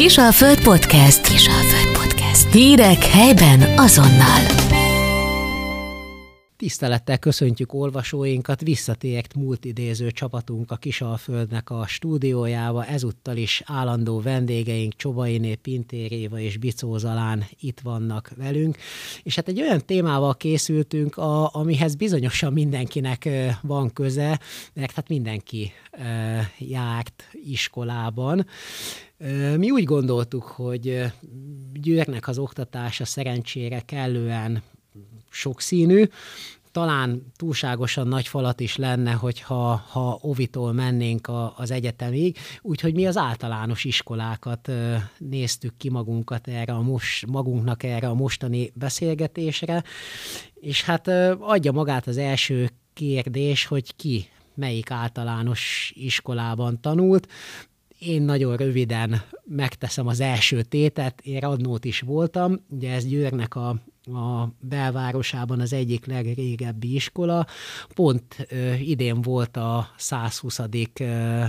Kisalföld Podcast. Kisalföld Podcast. Hírek helyben azonnal. Tisztelettel köszöntjük olvasóinkat, visszatért múltidéző csapatunk a Kisalföldnek a stúdiójába, ezúttal is állandó vendégeink Csobainé, Pintér Éva és Bicó itt vannak velünk, és hát egy olyan témával készültünk, a, amihez bizonyosan mindenkinek van köze, mert hát mindenki járt iskolában. Mi úgy gondoltuk, hogy Győrnek az oktatása szerencsére kellően sokszínű, talán túlságosan nagy falat is lenne, hogyha ha ovitól mennénk a, az egyetemig, úgyhogy mi az általános iskolákat ö, néztük ki magunkat erre a most, magunknak erre a mostani beszélgetésre, és hát ö, adja magát az első kérdés, hogy ki melyik általános iskolában tanult. Én nagyon röviden megteszem az első tétet, én radnót is voltam, ugye ez Győrnek a a belvárosában az egyik legrégebbi iskola. Pont ö, idén volt a 120. Ö,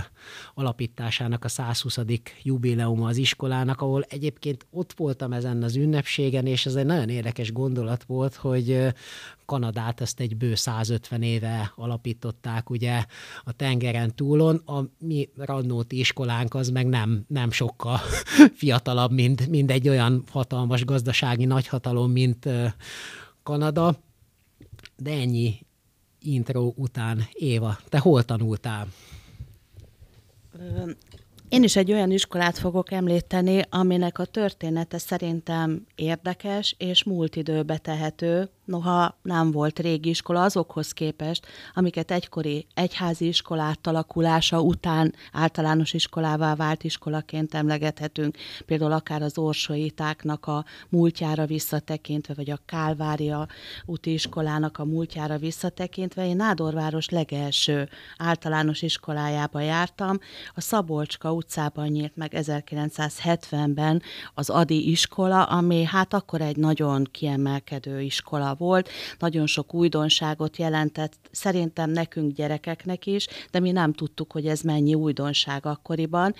alapításának a 120. jubileuma az iskolának, ahol egyébként ott voltam ezen az ünnepségen, és ez egy nagyon érdekes gondolat volt, hogy Kanadát ezt egy bő 150 éve alapították ugye a tengeren túlon, a mi Radnóti iskolánk az meg nem, nem sokkal fiatalabb, mint, mint egy olyan hatalmas gazdasági nagyhatalom, mint Kanada. De ennyi intro után, Éva, te hol tanultál? Én is egy olyan iskolát fogok említeni, aminek a története szerintem érdekes és múlt időbe tehető, noha nem volt régi iskola azokhoz képest, amiket egykori egyházi iskolát alakulása után általános iskolává vált iskolaként emlegethetünk, például akár az orsóitáknak a múltjára visszatekintve, vagy a Kálvária úti iskolának a múltjára visszatekintve. Én Nádorváros legelső általános iskolájába jártam, a Szabolcska utcában nyílt meg 1970-ben az Adi iskola, ami hát akkor egy nagyon kiemelkedő iskola volt, nagyon sok újdonságot jelentett, szerintem nekünk gyerekeknek is, de mi nem tudtuk, hogy ez mennyi újdonság akkoriban.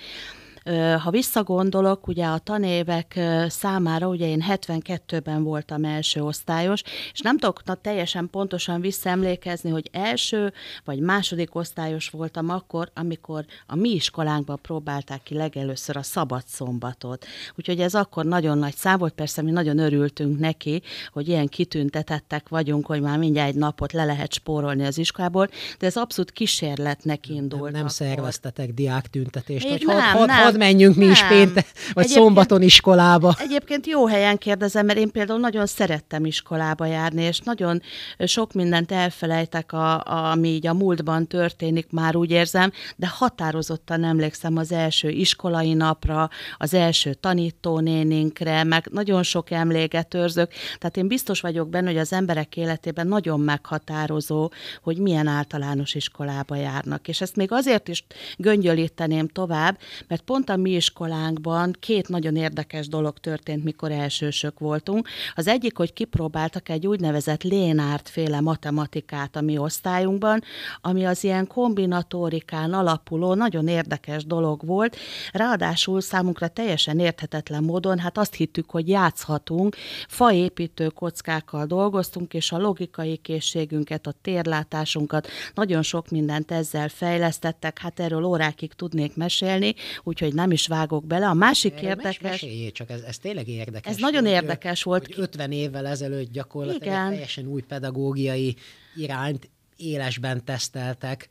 Ha visszagondolok, ugye a tanévek számára, ugye én 72-ben voltam első osztályos, és nem tudok na, teljesen pontosan visszaemlékezni, hogy első vagy második osztályos voltam akkor, amikor a mi iskolánkban próbálták ki legelőször a szabad szombatot. Úgyhogy ez akkor nagyon nagy szám volt, persze mi nagyon örültünk neki, hogy ilyen kitüntetettek vagyunk, hogy már mindjárt egy napot le lehet spórolni az iskolából, de ez abszolút kísérletnek indult. Nem, nem szerveztetek diák tüntetést, hogy nem, had, nem, hadd menjünk mi nem. is péntek, vagy egyébként, szombaton iskolába. Egyébként jó helyen kérdezem, mert én például nagyon szerettem iskolába járni, és nagyon sok mindent elfelejtek, a, a, ami így a múltban történik, már úgy érzem, de határozottan emlékszem az első iskolai napra, az első tanítónéninkre, meg nagyon sok emléket őrzök. Tehát én biztos vagyok benne, hogy az emberek életében nagyon meghatározó, hogy milyen általános iskolába járnak. És ezt még azért is göngyölíteném tovább, mert pont pont a mi iskolánkban két nagyon érdekes dolog történt, mikor elsősök voltunk. Az egyik, hogy kipróbáltak egy úgynevezett Lénárt féle matematikát a mi osztályunkban, ami az ilyen kombinatorikán alapuló nagyon érdekes dolog volt. Ráadásul számunkra teljesen érthetetlen módon, hát azt hittük, hogy játszhatunk, faépítő kockákkal dolgoztunk, és a logikai készségünket, a térlátásunkat, nagyon sok mindent ezzel fejlesztettek, hát erről órákig tudnék mesélni, úgyhogy hogy nem is vágok bele. A másik Erre érdekes... Meséljé, csak ez, ez tényleg érdekes. Ez nagyon érdekes volt. Hogy 50 évvel ezelőtt gyakorlatilag Igen. teljesen új pedagógiai irányt élesben teszteltek.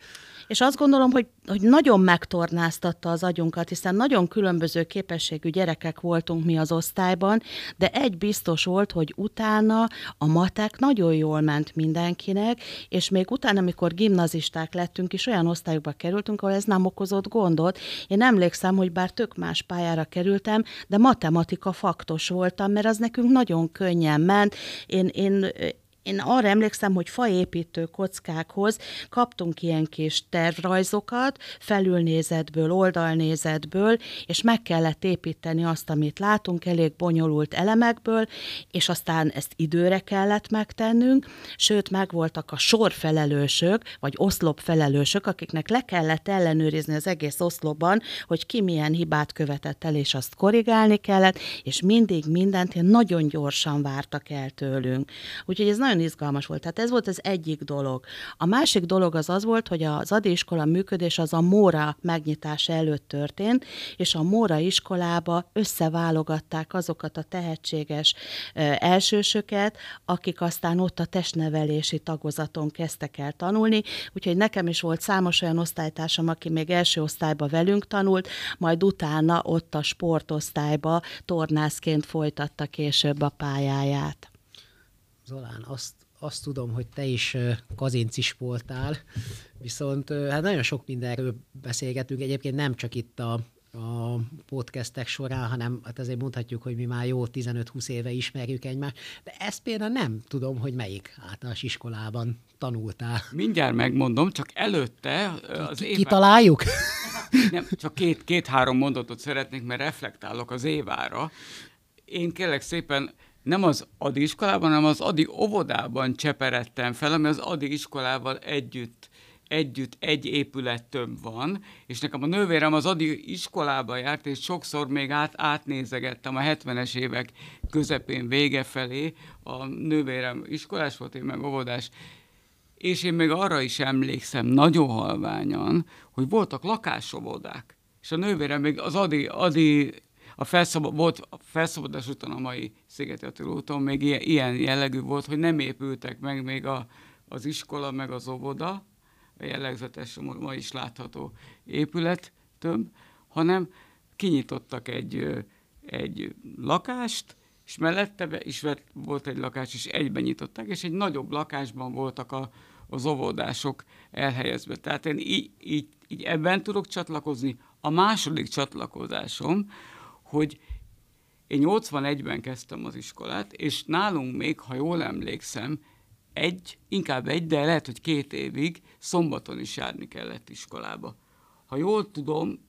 És azt gondolom, hogy, hogy nagyon megtornáztatta az agyunkat, hiszen nagyon különböző képességű gyerekek voltunk mi az osztályban, de egy biztos volt, hogy utána a matek nagyon jól ment mindenkinek, és még utána, amikor gimnazisták lettünk, is olyan osztályokba kerültünk, ahol ez nem okozott gondot. Én emlékszem, hogy bár tök más pályára kerültem, de matematika faktos voltam, mert az nekünk nagyon könnyen ment. Én, én én arra emlékszem, hogy faépítő kockákhoz kaptunk ilyen kis tervrajzokat, felülnézetből, oldalnézetből, és meg kellett építeni azt, amit látunk, elég bonyolult elemekből, és aztán ezt időre kellett megtennünk, sőt, megvoltak a sorfelelősök, vagy oszlopfelelősök, akiknek le kellett ellenőrizni az egész oszlopban, hogy ki milyen hibát követett el, és azt korrigálni kellett, és mindig mindent nagyon gyorsan vártak el tőlünk. Úgyhogy ez nagyon izgalmas volt. Tehát ez volt az egyik dolog. A másik dolog az az volt, hogy az Adi iskola működés az a Móra megnyitása előtt történt, és a Móra iskolába összeválogatták azokat a tehetséges elsősöket, akik aztán ott a testnevelési tagozaton kezdtek el tanulni, úgyhogy nekem is volt számos olyan osztálytársam, aki még első osztályba velünk tanult, majd utána ott a sportosztályba tornászként folytatta később a pályáját. Zolán, azt, azt tudom, hogy te is kazincis voltál, viszont hát nagyon sok mindenről beszélgetünk, egyébként nem csak itt a, a podcastek során, hanem hát azért mondhatjuk, hogy mi már jó 15-20 éve ismerjük egymást, de ezt például nem tudom, hogy melyik általános iskolában tanultál. Mindjárt megmondom, csak előtte az Ki, éve... Kitaláljuk? Nem, csak két, két-három mondatot szeretnék, mert reflektálok az évára. Én kérlek szépen nem az Adi iskolában, hanem az Adi óvodában cseperedtem fel, ami az Adi iskolával együtt együtt egy épület több van, és nekem a nővérem az Adi iskolába járt, és sokszor még át, átnézegettem a 70-es évek közepén vége felé, a nővérem iskolás volt, én meg óvodás, és én még arra is emlékszem nagyon halványan, hogy voltak lakásóvodák, és a nővérem még az Adi, Adi a felszabad, volt a felszabadás után a mai Szigeti Attila úton még ilyen, ilyen jellegű volt, hogy nem épültek meg még a, az iskola, meg az óvoda, a jellegzetes, ma is látható épület több, hanem kinyitottak egy, egy lakást, és mellette is volt egy lakás, és egyben nyitották, és egy nagyobb lakásban voltak a, az óvodások elhelyezve. Tehát én így, így, így ebben tudok csatlakozni. A második csatlakozásom, hogy én 81-ben kezdtem az iskolát, és nálunk még, ha jól emlékszem, egy, inkább egy, de lehet, hogy két évig szombaton is járni kellett iskolába. Ha jól tudom,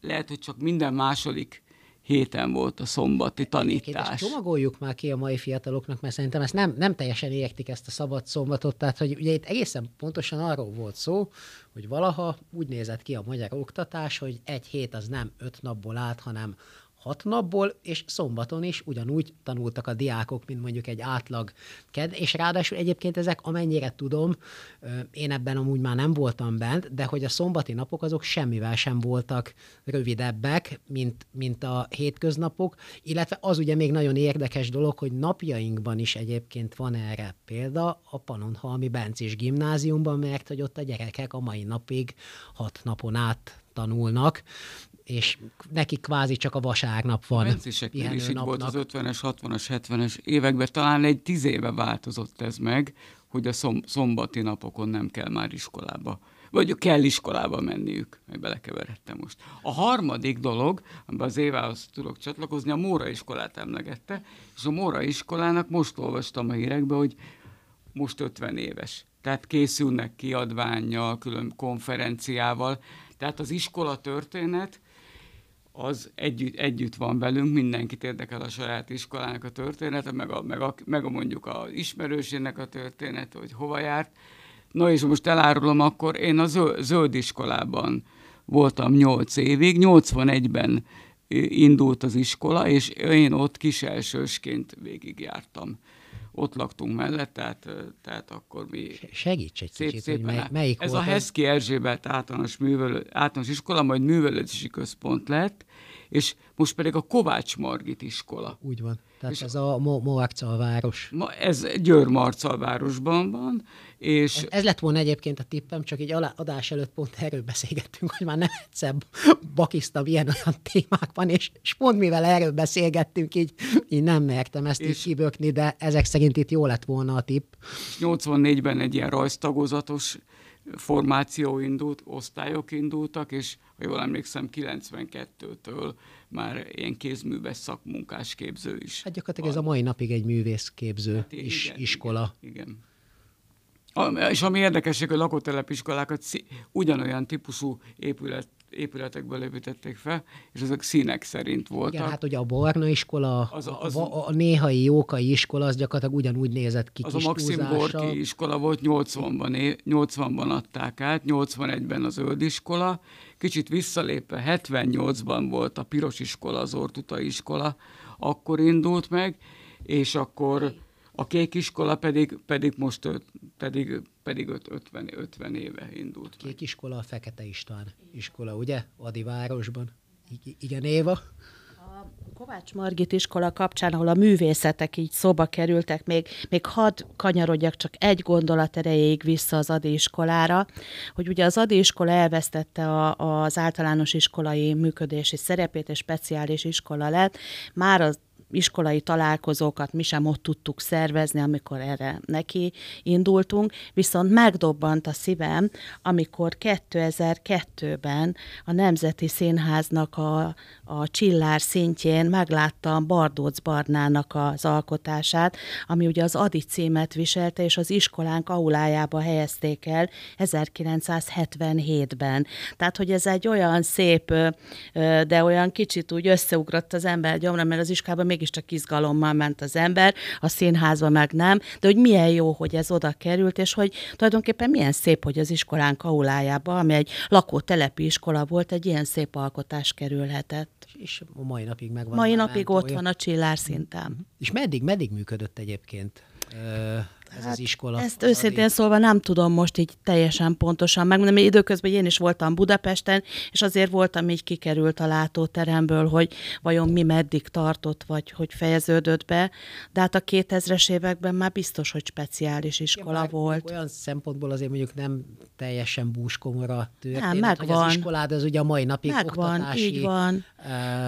lehet, hogy csak minden második héten volt a szombati tanítás. Ezt csomagoljuk már ki a mai fiataloknak, mert szerintem ezt nem, nem teljesen értik ezt a szabad szombatot, tehát hogy ugye itt egészen pontosan arról volt szó, hogy valaha úgy nézett ki a magyar oktatás, hogy egy hét az nem öt napból állt, hanem hat napból, és szombaton is ugyanúgy tanultak a diákok, mint mondjuk egy átlag ked, és ráadásul egyébként ezek, amennyire tudom, én ebben amúgy már nem voltam bent, de hogy a szombati napok azok semmivel sem voltak rövidebbek, mint, mint a hétköznapok, illetve az ugye még nagyon érdekes dolog, hogy napjainkban is egyébként van erre példa a Panonhalmi Bencis gimnáziumban, mert hogy ott a gyerekek a mai napig hat napon át tanulnak, és neki kvázi csak a vasárnap van. A is így volt az 50-es, 60-as, 70-es években, talán egy tíz éve változott ez meg, hogy a szom, szombati napokon nem kell már iskolába vagy kell iskolába menniük, meg belekeveredtem most. A harmadik dolog, amiben az Évához tudok csatlakozni, a Móra iskolát emlegette, és a Móra iskolának most olvastam a hírekbe, hogy most 50 éves. Tehát készülnek kiadványjal, külön konferenciával. Tehát az iskola történet az együtt, együtt van velünk, mindenkit érdekel a saját iskolának a története, meg a, meg a, meg a mondjuk a ismerősének a története, hogy hova járt. Na és most elárulom, akkor én a zöld, iskolában voltam 8 évig, 81-ben indult az iskola, és én ott kiselsősként végigjártam ott laktunk mellett, tehát, tehát akkor mi... Segíts egy szép, kicsit, szépen hogy mely, melyik Ez volt a Heszki Erzsébet általános, művelő, általános iskola, majd művelődési központ lett, és most pedig a Kovács Margit iskola. Úgy van. Tehát és ez a Moárcalváros. Ma, ez Győr-Marcalvárosban van, és... Ez, ez lett volna egyébként a tippem, csak egy adás előtt pont erről beszélgettünk, hogy már nem egyszer bakisztam ilyen-olyan témákban, és, és pont mivel erről beszélgettünk, így, így nem mertem ezt és... így kibökni, de ezek szerint itt jó lett volna a tipp. 84-ben egy ilyen rajztagozatos formáció indult, osztályok indultak, és ha jól emlékszem, 92-től már ilyen kézműves szakmunkás képző is. Hát gyakorlatilag ez a mai napig egy művészképző hát, is, igen, iskola. Igen, igen. A, és ami érdekesség, hogy lakótelepiskolákat ugyanolyan típusú épület épületekből építették fel, és ezek színek szerint voltak. Igen, hát ugye a Barna iskola, az, az, a, a néhai Jókai iskola, az gyakorlatilag ugyanúgy nézett ki Az a Maxim Gorki iskola volt, 80-ban, 80-ban adták át, 81-ben az Öld iskola, kicsit visszalépve 78-ban volt a Piros iskola, az Ortuta iskola, akkor indult meg, és akkor a kék iskola pedig, pedig most pedig, pedig 50, 50 éve indult. Kék meg. iskola a Fekete István iskola, ugye? Adi városban. I- igen, Éva? A Kovács Margit iskola kapcsán, ahol a művészetek így szóba kerültek, még, még hadd kanyarodjak csak egy gondolat erejéig vissza az Adi iskolára, hogy ugye az Adi iskola elvesztette a, az általános iskolai működési szerepét, és speciális iskola lett. Már az iskolai találkozókat mi sem ott tudtuk szervezni, amikor erre neki indultunk, viszont megdobbant a szívem, amikor 2002-ben a Nemzeti Színháznak a, a csillár szintjén megláttam Bardóc Barnának az alkotását, ami ugye az Adi címet viselte, és az iskolánk aulájába helyezték el 1977-ben. Tehát, hogy ez egy olyan szép, de olyan kicsit úgy összeugrott az ember gyomra, mert az iskolában még mégiscsak izgalommal ment az ember, a színházba meg nem, de hogy milyen jó, hogy ez oda került, és hogy tulajdonképpen milyen szép, hogy az iskolánk aulájába, ami egy lakótelepi iskola volt, egy ilyen szép alkotás kerülhetett. És a mai napig megvan. Mai napig ott van a csillár szinten. És meddig, meddig működött egyébként? Ez hát az iskola. Ezt az őszintén addig... szólva nem tudom most így teljesen pontosan megmondani, mert időközben én is voltam Budapesten, és azért voltam így kikerült a látóteremből, hogy vajon mi meddig tartott, vagy hogy fejeződött be, de hát a 2000-es években már biztos, hogy speciális iskola ja, volt. Olyan szempontból azért mondjuk nem teljesen búskomora történet, nem, megvan. hogy az iskolád az ugye a mai napig megvan, oktatási... így van. Uh,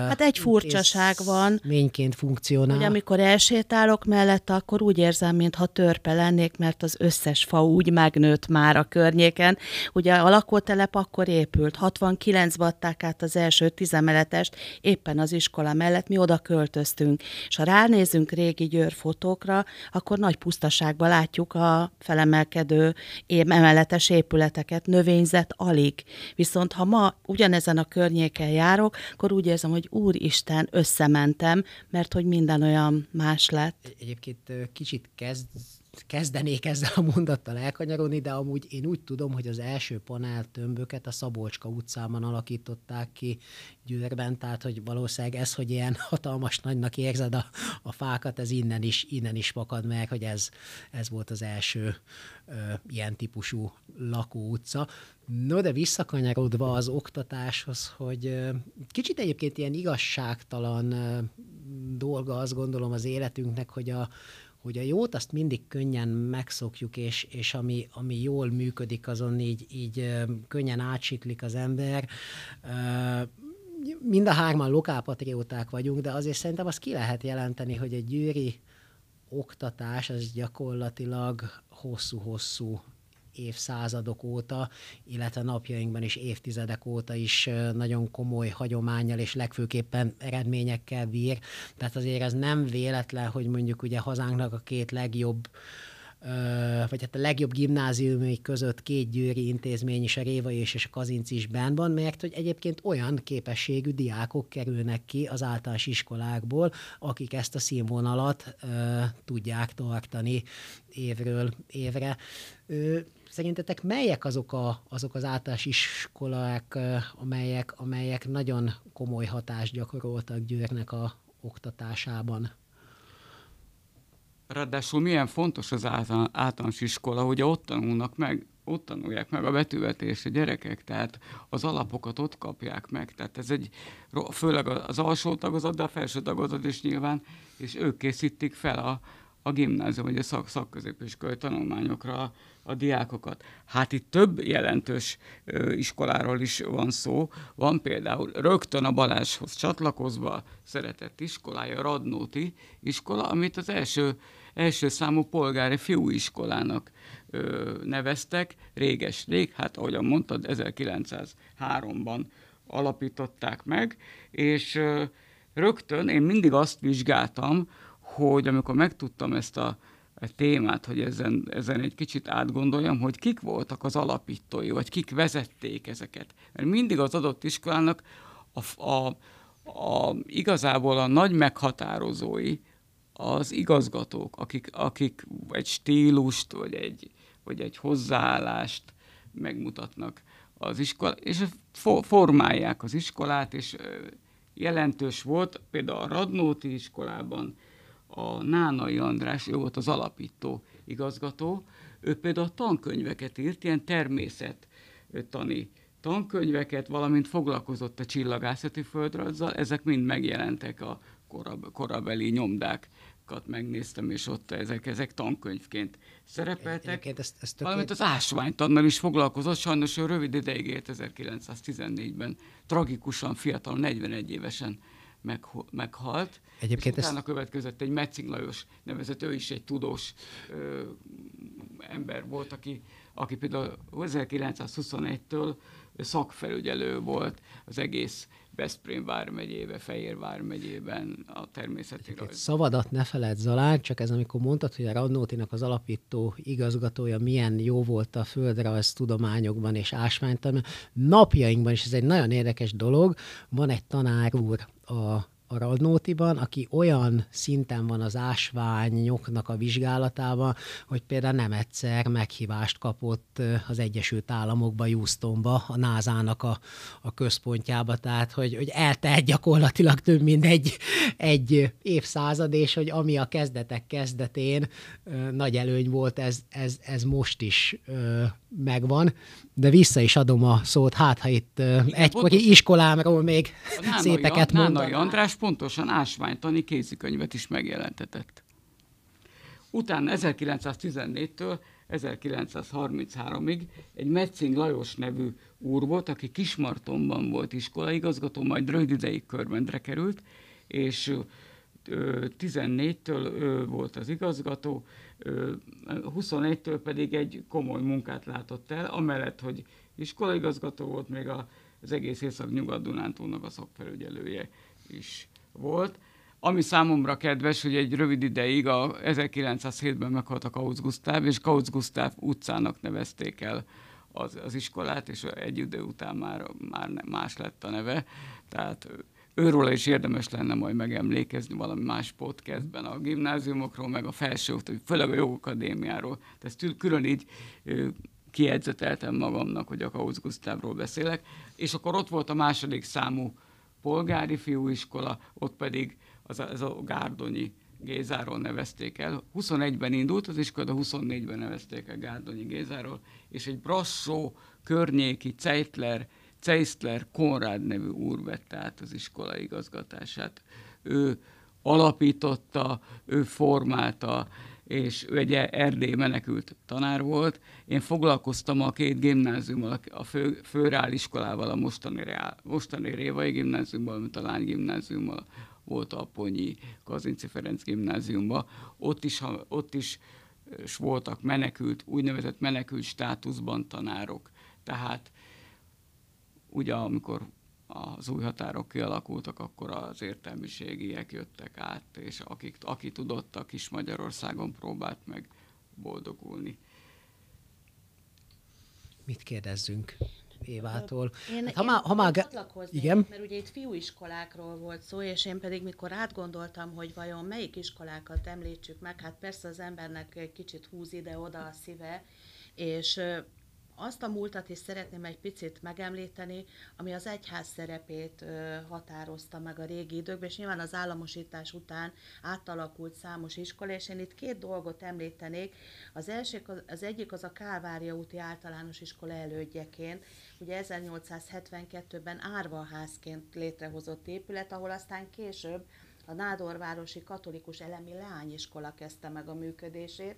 hát egy furcsaság van. Ményként funkcionál. Hogy amikor elsétálok mellette, akkor úgy érzem, mintha törpe lennék, mert az összes fa úgy megnőtt már a környéken. Ugye a lakótelep akkor épült, 69-ben adták át az első tizemeletest, éppen az iskola mellett mi oda költöztünk. És ha ránézünk régi Győr fotókra, akkor nagy pusztaságban látjuk a felemelkedő emeletes épületeket, növényzet alig. Viszont ha ma ugyanezen a környéken járok, akkor úgy érzem, hogy úristen, összementem, mert hogy minden olyan más lett. Egyébként kicsit kezd kezdenék ezzel a mondattal elkanyarodni, de amúgy én úgy tudom, hogy az első panel tömböket a Szabolcska utcában alakították ki Győrben, tehát hogy valószínűleg ez, hogy ilyen hatalmas nagynak érzed a, a fákat, ez innen is, innen is fakad meg, hogy ez, ez volt az első ö, ilyen típusú lakóutca. No, de visszakanyarodva az oktatáshoz, hogy kicsit egyébként ilyen igazságtalan ö, dolga azt gondolom az életünknek, hogy a, hogy a jót azt mindig könnyen megszokjuk, és, és ami, ami jól működik, azon így, így könnyen átsiklik az ember. Mind a hárman lokálpatrióták vagyunk, de azért szerintem azt ki lehet jelenteni, hogy egy győri oktatás az gyakorlatilag hosszú-hosszú évszázadok óta, illetve napjainkban is évtizedek óta is nagyon komoly hagyományjal és legfőképpen eredményekkel bír. Tehát azért ez nem véletlen, hogy mondjuk ugye hazánknak a két legjobb vagy hát a legjobb gimnáziumai között két győri intézmény is, a Réva és a Kazinci is benn van, mert hogy egyébként olyan képességű diákok kerülnek ki az általános iskolákból, akik ezt a színvonalat uh, tudják tartani évről évre. Uh, Szerintetek melyek azok, a, azok az általános iskolák, amelyek, amelyek nagyon komoly hatást gyakoroltak Győrnek a oktatásában? Ráadásul milyen fontos az általános iskola, hogy ott tanulnak meg, ott tanulják meg a betűvetést a gyerekek, tehát az alapokat ott kapják meg. Tehát ez egy, főleg az alsó tagozat, de a felső tagozat is nyilván, és ők készítik fel a, a gimnázium vagy a szak, szakközépiskolai tanulmányokra a diákokat. Hát itt több jelentős ö, iskoláról is van szó. Van például rögtön a Balázshoz csatlakozva szeretett iskolája, Radnóti iskola, amit az első, első számú polgári fiúiskolának ö, neveztek, réges rég, hát ahogyan mondtad, 1903-ban alapították meg, és rögtön én mindig azt vizsgáltam, hogy amikor megtudtam ezt a, témát, hogy ezen, ezen egy kicsit átgondoljam, hogy kik voltak az alapítói, vagy kik vezették ezeket. Mert mindig az adott iskolának a, a, a, igazából a nagy meghatározói az igazgatók, akik, akik egy stílust, vagy egy, vagy egy hozzáállást megmutatnak az iskola, és formálják az iskolát, és jelentős volt, például a Radnóti iskolában a Nánai András, ő volt az alapító igazgató, ő például tankönyveket írt, ilyen természettani tankönyveket, valamint foglalkozott a csillagászati földrajzzal, ezek mind megjelentek a korab, korabeli nyomdák megnéztem, és ott ezek, ezek tankönyvként szerepeltek. ezt, ezt tökélet... Valamint az ásványtannal is foglalkozott, sajnos ő rövid ideig élt 1914-ben, tragikusan fiatal, 41 évesen meg, meghalt. Egyébként és utána ezt... következett egy Metzing Lajos nevezett, ő is egy tudós ö, ember volt, aki, aki például 1921-től szakfelügyelő volt az egész Veszprém vármegyébe, Fehér vármegyében a természeti rajz. Szavadat ne feled, Zalán, csak ez amikor mondtad, hogy a Radnótinak az alapító igazgatója milyen jó volt a földrajz tudományokban és ásványtan. Napjainkban is ez egy nagyon érdekes dolog. Van egy tanár úr a a Radnótiban, aki olyan szinten van az ásványoknak a vizsgálatában, hogy például nem egyszer meghívást kapott az Egyesült Államokba, Houstonba, a NASA-nak a, a központjába, tehát hogy, hogy eltelt gyakorlatilag több mint egy, egy évszázad, és hogy ami a kezdetek kezdetén nagy előny volt, ez, ez, ez most is megvan, de vissza is adom a szót, hát ha itt egykori iskolámról még a szépeket mondaná. Nánai András pontosan ásványtani kézikönyvet is megjelentetett. Utána 1914-től 1933-ig egy Metzing Lajos nevű úr volt, aki Kismartonban volt iskolaigazgató, majd rövid ideig körmendre került, és 14-től ő volt az igazgató, 21-től pedig egy komoly munkát látott el, amellett, hogy iskolaigazgató volt, még az egész Észak-Nyugat-Dunántúlnak a szakfelügyelője is volt. Ami számomra kedves, hogy egy rövid ideig, a 1907-ben meghalt a Kausz Gusztáv, és Kausz Gusztáv utcának nevezték el az, az iskolát, és egy idő után már, már más lett a neve. Tehát őről is érdemes lenne majd megemlékezni valami más podcastben a gimnáziumokról, meg a felső, főleg a jogakadémiáról. Tehát ezt külön így kiedzeteltem magamnak, hogy a Kausz Gusztávról beszélek. És akkor ott volt a második számú polgári fiúiskola, ott pedig az a, ez a Gárdonyi Gézáról nevezték el. 21-ben indult az iskola, 24-ben nevezték el Gárdonyi Gézáról, és egy Brassó környéki Zeitler Zeistler Konrád nevű úr vette át az iskola igazgatását. Ő alapította, ő formálta, és ő egy Erdély menekült tanár volt. Én foglalkoztam a két gimnáziummal, a fő, főreáliskolával, a mostani, reál, mostani Révai gimnáziummal, mint a lány gimnáziummal, volt a Ponyi Kazinci Ferenc gimnáziumban. Ott is, ott is és voltak menekült, úgynevezett menekült státuszban tanárok. Tehát ugye amikor az új határok kialakultak, akkor az értelmiségiek jöttek át, és akik, aki tudott, a kis Magyarországon próbált meg boldogulni. Mit kérdezzünk Évától? Én, hát, ha én má, ha már... Igen? Mert ugye itt fiúiskolákról volt szó, és én pedig mikor átgondoltam, hogy vajon melyik iskolákat említsük meg, hát persze az embernek egy kicsit húz ide-oda a szíve, és azt a múltat is szeretném egy picit megemlíteni, ami az egyház szerepét határozta meg a régi időkben, és nyilván az államosítás után átalakult számos iskola, és én itt két dolgot említenék. Az, első, az egyik az a Kálvária úti általános iskola elődjeként, ugye 1872-ben árvaházként létrehozott épület, ahol aztán később a Nádorvárosi Katolikus Elemi Leányiskola kezdte meg a működését,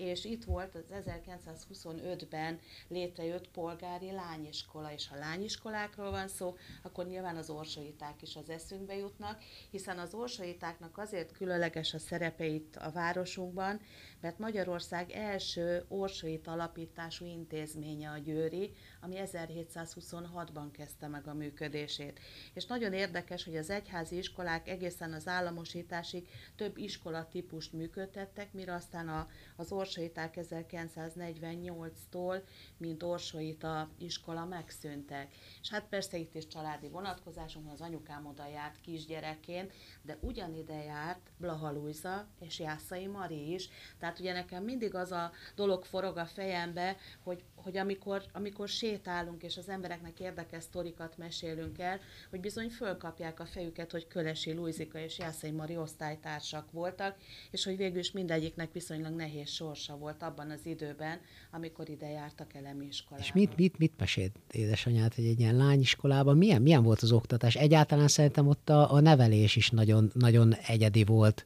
és itt volt az 1925-ben létrejött polgári lányiskola, és ha lányiskolákról van szó, akkor nyilván az orsaiták is az eszünkbe jutnak, hiszen az orsaitáknak azért különleges a szerepe a városunkban, mert Magyarország első orsait alapítású intézménye a Győri, ami 1726-ban kezdte meg a működését. És nagyon érdekes, hogy az egyházi iskolák egészen az államosításig több iskola típust működtettek, mire aztán a, az orsaiták 1948-tól, mint orsoita iskola megszűntek. És hát persze itt is családi vonatkozásunk, az anyukám oda járt kisgyerekként, de ugyanide járt Blaha Lujza és Jászai Mari is. Tehát ugye nekem mindig az a dolog forog a fejembe, hogy, hogy amikor, amikor sétálunk, és az embereknek érdekes sztorikat mesélünk el, hogy bizony fölkapják a fejüket, hogy Kölesi Luizika és Jászai Mari osztálytársak voltak, és hogy végül is mindegyiknek viszonylag nehéz sorsa volt abban az időben, amikor ide jártak elemi iskolába. És mit, mit, mit mesélt édesanyát, hogy egy ilyen lányiskolában milyen, milyen volt az oktatás? Egyáltalán szerintem ott a, a nevelés is nagyon, nagyon egyedi volt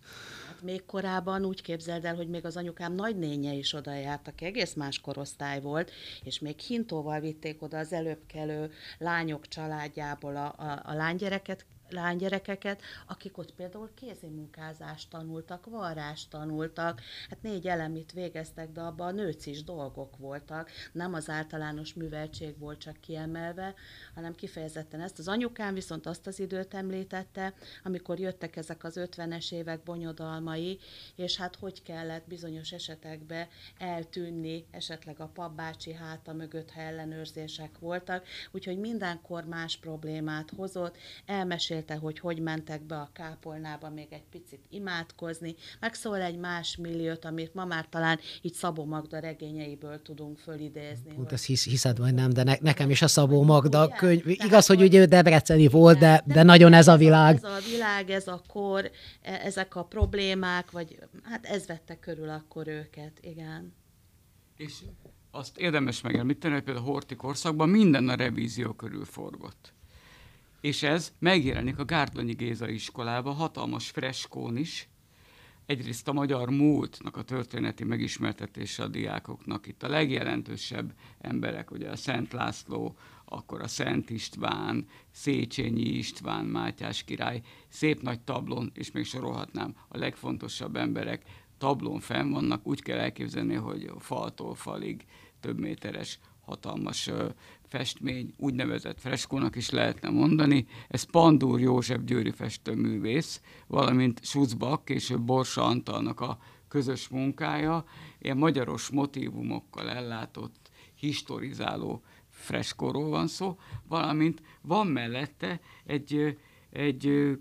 még korábban úgy képzeld el, hogy még az anyukám nagynénye is oda járt, aki egész más korosztály volt, és még hintóval vitték oda az előbbkelő lányok családjából a, a, a lánygyereket, lánygyerekeket, akik ott például kézimunkázást tanultak, varrást tanultak, hát négy elemit végeztek, de abban a is dolgok voltak, nem az általános műveltség volt csak kiemelve, hanem kifejezetten ezt. Az anyukám viszont azt az időt említette, amikor jöttek ezek az 50-es évek bonyodalmai, és hát hogy kellett bizonyos esetekbe eltűnni, esetleg a papbácsi háta mögött, ha ellenőrzések voltak, úgyhogy mindenkor más problémát hozott, elmesélt mesélte, hogy hogy mentek be a kápolnába még egy picit imádkozni, meg szól egy más milliót, amit ma már talán így Szabó Magda regényeiből tudunk fölidézni. Pont ezt hisz, hiszed vagy nem, de ne, nekem is a Szabó Magda ugye? könyv, Tehát, igaz, hogy ugye ő debreceni volt, de, de, de nagyon ez a világ. Ez a világ, ez a kor, e, ezek a problémák, vagy hát ez vette körül akkor őket, igen. És azt érdemes megemlíteni, hogy például a Horti korszakban minden a revízió körül forgott és ez megjelenik a Gárdonyi Géza iskolába, hatalmas freskón is, egyrészt a magyar múltnak a történeti megismertetése a diákoknak. Itt a legjelentősebb emberek, ugye a Szent László, akkor a Szent István, Széchenyi István, Mátyás király, szép nagy tablon, és még sorolhatnám, a legfontosabb emberek tablon fenn vannak, úgy kell elképzelni, hogy faltól falig több méteres hatalmas festmény, úgynevezett freskónak is lehetne mondani. Ez Pandúr József győri festőművész, valamint Schutzbach, később Borsa Antalnak a közös munkája, ilyen magyaros motivumokkal ellátott, historizáló freskóról van szó, valamint van mellette egy, egy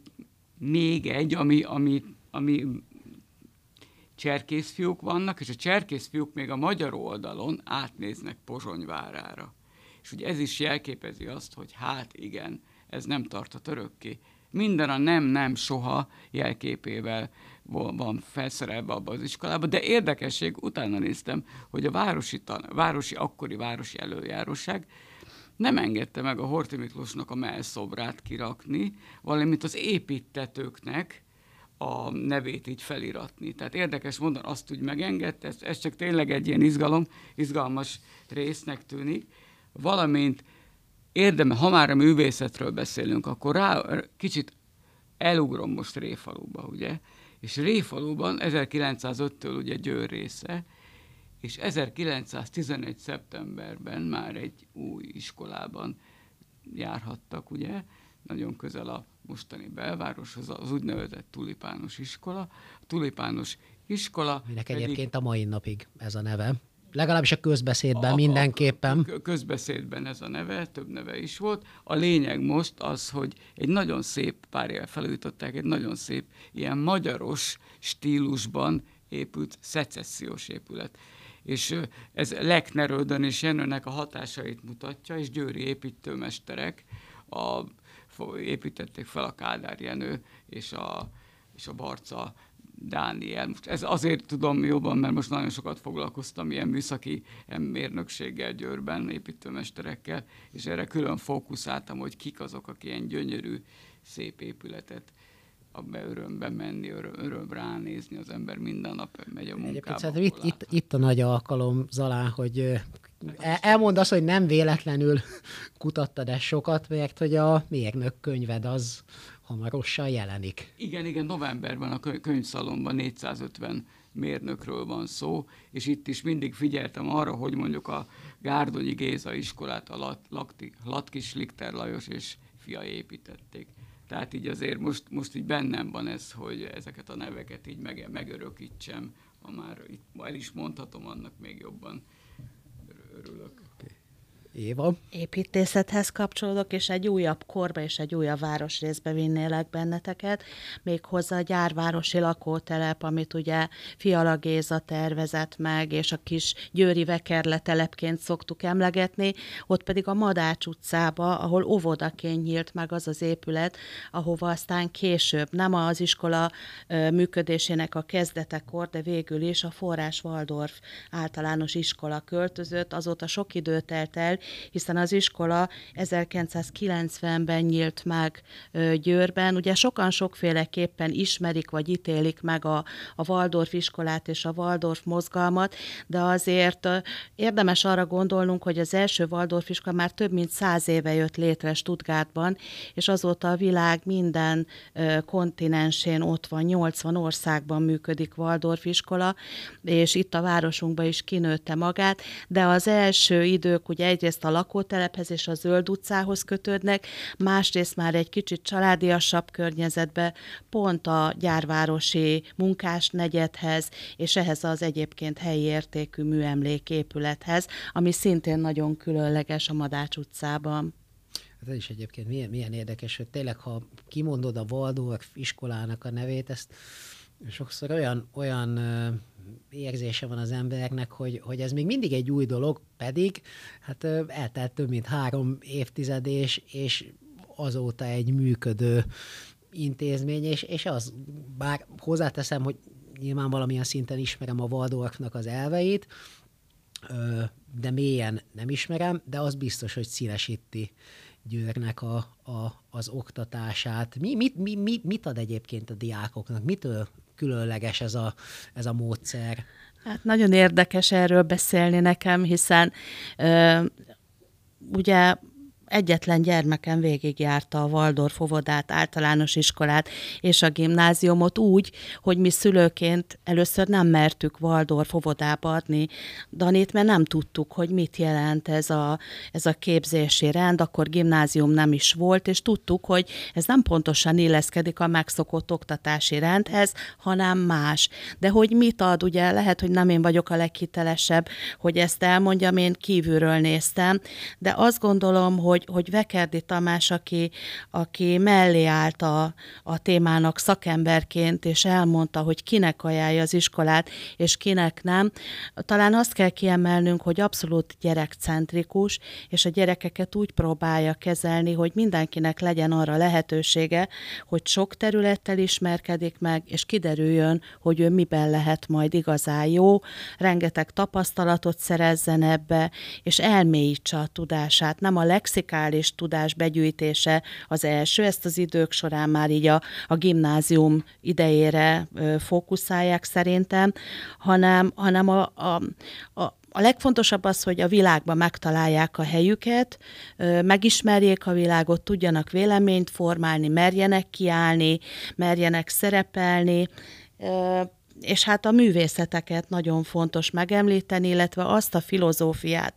még egy, ami, ami, ami cserkészfiúk vannak, és a cserkészfiúk még a magyar oldalon átnéznek Pozsonyvárára. És ugye ez is jelképezi azt, hogy hát igen, ez nem tartott örökké. Minden a nem-nem soha jelképével van felszerelve abba az iskolába, de érdekesség, utána néztem, hogy a városi, tan- városi akkori városi előjáróság nem engedte meg a Horti Miklósnak a melszobrát kirakni, valamint az építetőknek a nevét így feliratni. Tehát érdekes mondani, azt úgy megengedte, ez, ez csak tényleg egy ilyen izgalom, izgalmas résznek tűnik, valamint érdemes, ha már a művészetről beszélünk, akkor rá kicsit elugrom most Réfaluba, ugye? És Réfaluban 1905-től ugye Győr része, és 1911. szeptemberben már egy új iskolában járhattak, ugye? Nagyon közel a mostani belvároshoz, az úgynevezett tulipános iskola. A tulipános iskola... Minek pedig... egyébként a mai napig ez a neve. Legalábbis a közbeszédben a, mindenképpen. A közbeszédben ez a neve, több neve is volt. A lényeg most az, hogy egy nagyon szép, pár éve felújították, egy nagyon szép, ilyen magyaros stílusban épült szecessziós épület. És ez Leknerődön és Jenőnek a hatásait mutatja, és győri építőmesterek a, építették fel a Kádár Jenő és a, és a Barca Dániel. Most ez azért tudom jobban, mert most nagyon sokat foglalkoztam ilyen műszaki mérnökséggel Győrben, építőmesterekkel, és erre külön fókuszáltam, hogy kik azok, akik ilyen gyönyörű, szép épületet abba örömbe menni, öröm, öröm ránézni, az ember minden nap megy a munkába. Itt, itt, itt a nagy alkalom, Zalán, hogy elmond azt, hogy nem véletlenül kutattad ezt sokat, mert hogy a mérnök könyved az hamarosan jelenik. Igen, igen, novemberben a könyvszalomban 450 mérnökről van szó, és itt is mindig figyeltem arra, hogy mondjuk a Gárdonyi Géza iskolát a Lat, Lakti, Latkis Likter Lajos és fia építették. Tehát így azért most, most így bennem van ez, hogy ezeket a neveket így meg, megörökítsem, ha már itt el is mondhatom, annak még jobban örülök. Éva? Építészethez kapcsolódok, és egy újabb korba és egy újabb városrészbe vinnélek benneteket, méghozzá a gyárvárosi lakótelep, amit ugye Fiala Géza tervezett meg, és a kis Győri Vekerle telepként szoktuk emlegetni, ott pedig a Madács utcába, ahol óvodaként nyílt meg az az épület, ahova aztán később, nem az iskola működésének a kezdetekor, de végül is a Forrás Waldorf általános iskola költözött, azóta sok idő telt el, hiszen az iskola 1990-ben nyílt meg Győrben. Ugye sokan sokféleképpen ismerik vagy ítélik meg a, a Waldorf iskolát és a Waldorf mozgalmat, de azért érdemes arra gondolnunk, hogy az első Waldorf iskola már több mint száz éve jött létre Stuttgartban, és azóta a világ minden kontinensén ott van, 80 országban működik Waldorf iskola, és itt a városunkban is kinőtte magát, de az első idők ugye egyrészt egyrészt a lakótelephez és a zöld utcához kötődnek, másrészt már egy kicsit családiasabb környezetbe, pont a gyárvárosi munkás negyedhez, és ehhez az egyébként helyi értékű műemléképülethez, ami szintén nagyon különleges a Madács utcában. Hát ez is egyébként milyen, milyen érdekes, hogy tényleg, ha kimondod a Waldorf iskolának a nevét, ezt sokszor olyan, olyan érzése van az embereknek, hogy, hogy ez még mindig egy új dolog, pedig hát eltelt több mint három évtized, és, és azóta egy működő intézmény, és, és az, bár hozzáteszem, hogy nyilván valamilyen szinten ismerem a Waldorfnak az elveit, de mélyen nem ismerem, de az biztos, hogy színesíti Győrnek a, a, az oktatását. Mi, mit, mi, mit, ad egyébként a diákoknak? Mitől különleges ez a, ez a módszer? Hát nagyon érdekes erről beszélni nekem, hiszen ö, ugye egyetlen gyermekem végigjárta a Waldorf óvodát, általános iskolát és a gimnáziumot úgy, hogy mi szülőként először nem mertük Waldorf óvodába adni Danit, mert nem tudtuk, hogy mit jelent ez a, ez a képzési rend, akkor gimnázium nem is volt, és tudtuk, hogy ez nem pontosan illeszkedik a megszokott oktatási rendhez, hanem más. De hogy mit ad, ugye lehet, hogy nem én vagyok a leghitelesebb, hogy ezt elmondjam, én kívülről néztem, de azt gondolom, hogy hogy, hogy Vekerdi Tamás, aki, aki mellé állt a, a témának szakemberként, és elmondta, hogy kinek ajánlja az iskolát, és kinek nem, talán azt kell kiemelnünk, hogy abszolút gyerekcentrikus, és a gyerekeket úgy próbálja kezelni, hogy mindenkinek legyen arra lehetősége, hogy sok területtel ismerkedik meg, és kiderüljön, hogy ő miben lehet majd igazán jó, rengeteg tapasztalatot szerezzen ebbe, és elmélyítse a tudását. Nem a lexik muzikális tudás begyűjtése az első, ezt az idők során már így a, a gimnázium idejére fókuszálják szerintem, hanem, hanem a, a, a a legfontosabb az, hogy a világban megtalálják a helyüket, megismerjék a világot, tudjanak véleményt formálni, merjenek kiállni, merjenek szerepelni, és hát a művészeteket nagyon fontos megemlíteni, illetve azt a filozófiát,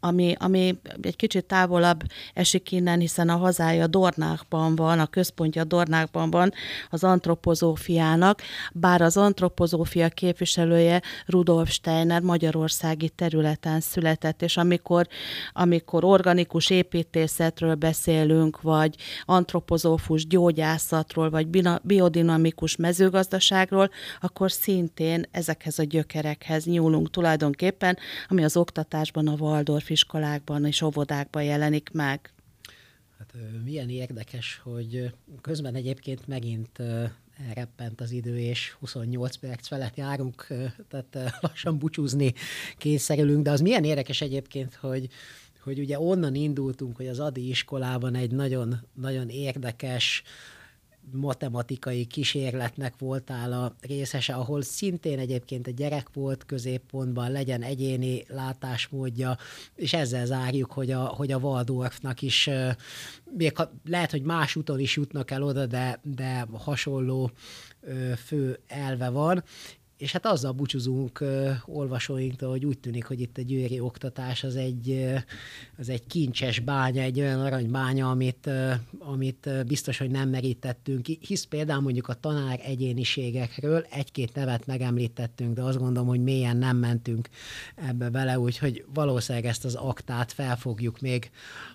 ami, ami egy kicsit távolabb esik innen, hiszen a hazája Dornákban van, a központja Dornákban van az antropozófiának, bár az antropozófia képviselője Rudolf Steiner magyarországi területen született, és amikor, amikor organikus építészetről beszélünk, vagy antropozófus gyógyászatról, vagy biodinamikus mezőgazdaságról, akkor szintén ezekhez a gyökerekhez nyúlunk tulajdonképpen, ami az oktatásban a Waldorf iskolákban és óvodákban jelenik meg. Hát milyen érdekes, hogy közben egyébként megint elreppent az idő, és 28 perc felett járunk, tehát lassan búcsúzni kényszerülünk, de az milyen érdekes egyébként, hogy, hogy ugye onnan indultunk, hogy az Adi iskolában egy nagyon, nagyon érdekes matematikai kísérletnek voltál a részese, ahol szintén egyébként a gyerek volt középpontban, legyen egyéni látásmódja, és ezzel zárjuk, hogy a, hogy a Waldorfnak is, még ha, lehet, hogy más úton is jutnak el oda, de, de hasonló fő elve van, és hát azzal búcsúzunk uh, olvasóinktól, hogy úgy tűnik, hogy itt a győri oktatás az egy, az egy kincses bánya, egy olyan aranybánya, amit, amit uh, biztos, hogy nem merítettünk. Hisz például mondjuk a tanár egyéniségekről egy-két nevet megemlítettünk, de azt gondolom, hogy mélyen nem mentünk ebbe bele, úgyhogy valószínűleg ezt az aktát fel fogjuk még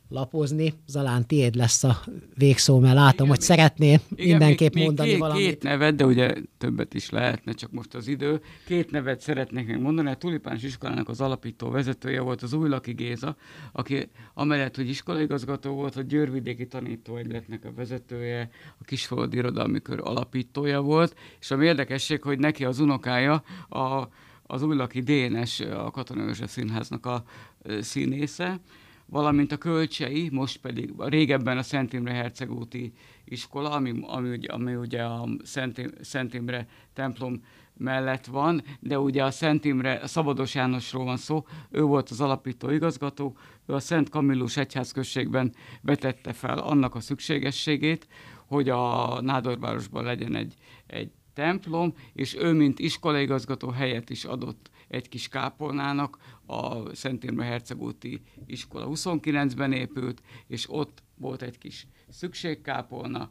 lapozni. Zalán, tiéd lesz a végszó, mert látom, igen, hogy szeretnél mindenképp még, mondani még két, valamit. Két nevet, de ugye többet is lehetne, csak most az idő. Két nevet szeretnék még mondani. A Tulipáns iskolának az alapító vezetője volt az Újlaki Géza, aki amellett, hogy iskolaigazgató volt, a Győrvidéki Tanítóegyletnek a vezetője, a Kisfalud Irodalmi Kör alapítója volt, és a érdekesség, hogy neki az unokája a, az Újlaki Dénes, a Katonai Színháznak a színésze, valamint a kölcsei, most pedig régebben a Szent Imre Hercegúti iskola, ami, ami, ami ugye a Szent, Szent Imre templom mellett van, de ugye a Szent Imre, a Szabados Jánosról van szó, ő volt az alapító igazgató, ő a Szent Kamillus egyházközségben vetette fel annak a szükségességét, hogy a Nádorvárosban legyen egy, egy templom, és ő, mint iskolaigazgató helyet is adott egy kis kápolnának, a Szent Imre Hercegúti iskola 29-ben épült, és ott volt egy kis szükségkápolna,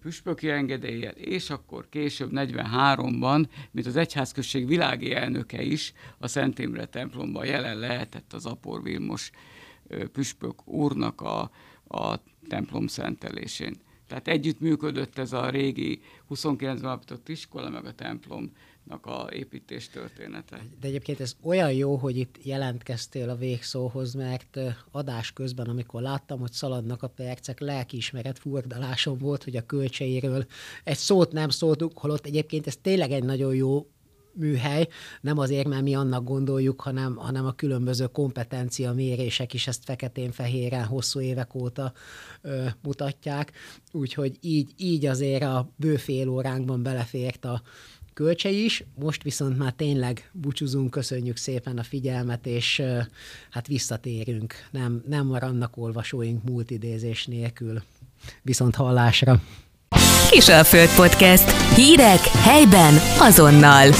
püspöki engedéllyel, és akkor később 43-ban, mint az egyházközség világi elnöke is, a Szent Imre templomban jelen lehetett az Apor Vilmos püspök úrnak a, a templom szentelésén. Tehát együtt működött ez a régi 29-ben alapított iskola, meg a templom a építés története. De egyébként ez olyan jó, hogy itt jelentkeztél a végszóhoz, mert adás közben, amikor láttam, hogy szaladnak a percek, lelkiismeret furdalásom volt, hogy a kölcseiről egy szót nem szóltuk, holott egyébként ez tényleg egy nagyon jó műhely, nem azért, mert mi annak gondoljuk, hanem, hanem a különböző kompetencia mérések is ezt feketén-fehéren hosszú évek óta ö, mutatják, úgyhogy így, így azért a bő fél óránkban belefért a, kölcsei is, most viszont már tényleg búcsúzunk, köszönjük szépen a figyelmet, és hát visszatérünk. Nem, nem maradnak olvasóink múlt idézés nélkül. Viszont hallásra! Kisalföld Podcast. Hírek helyben azonnal.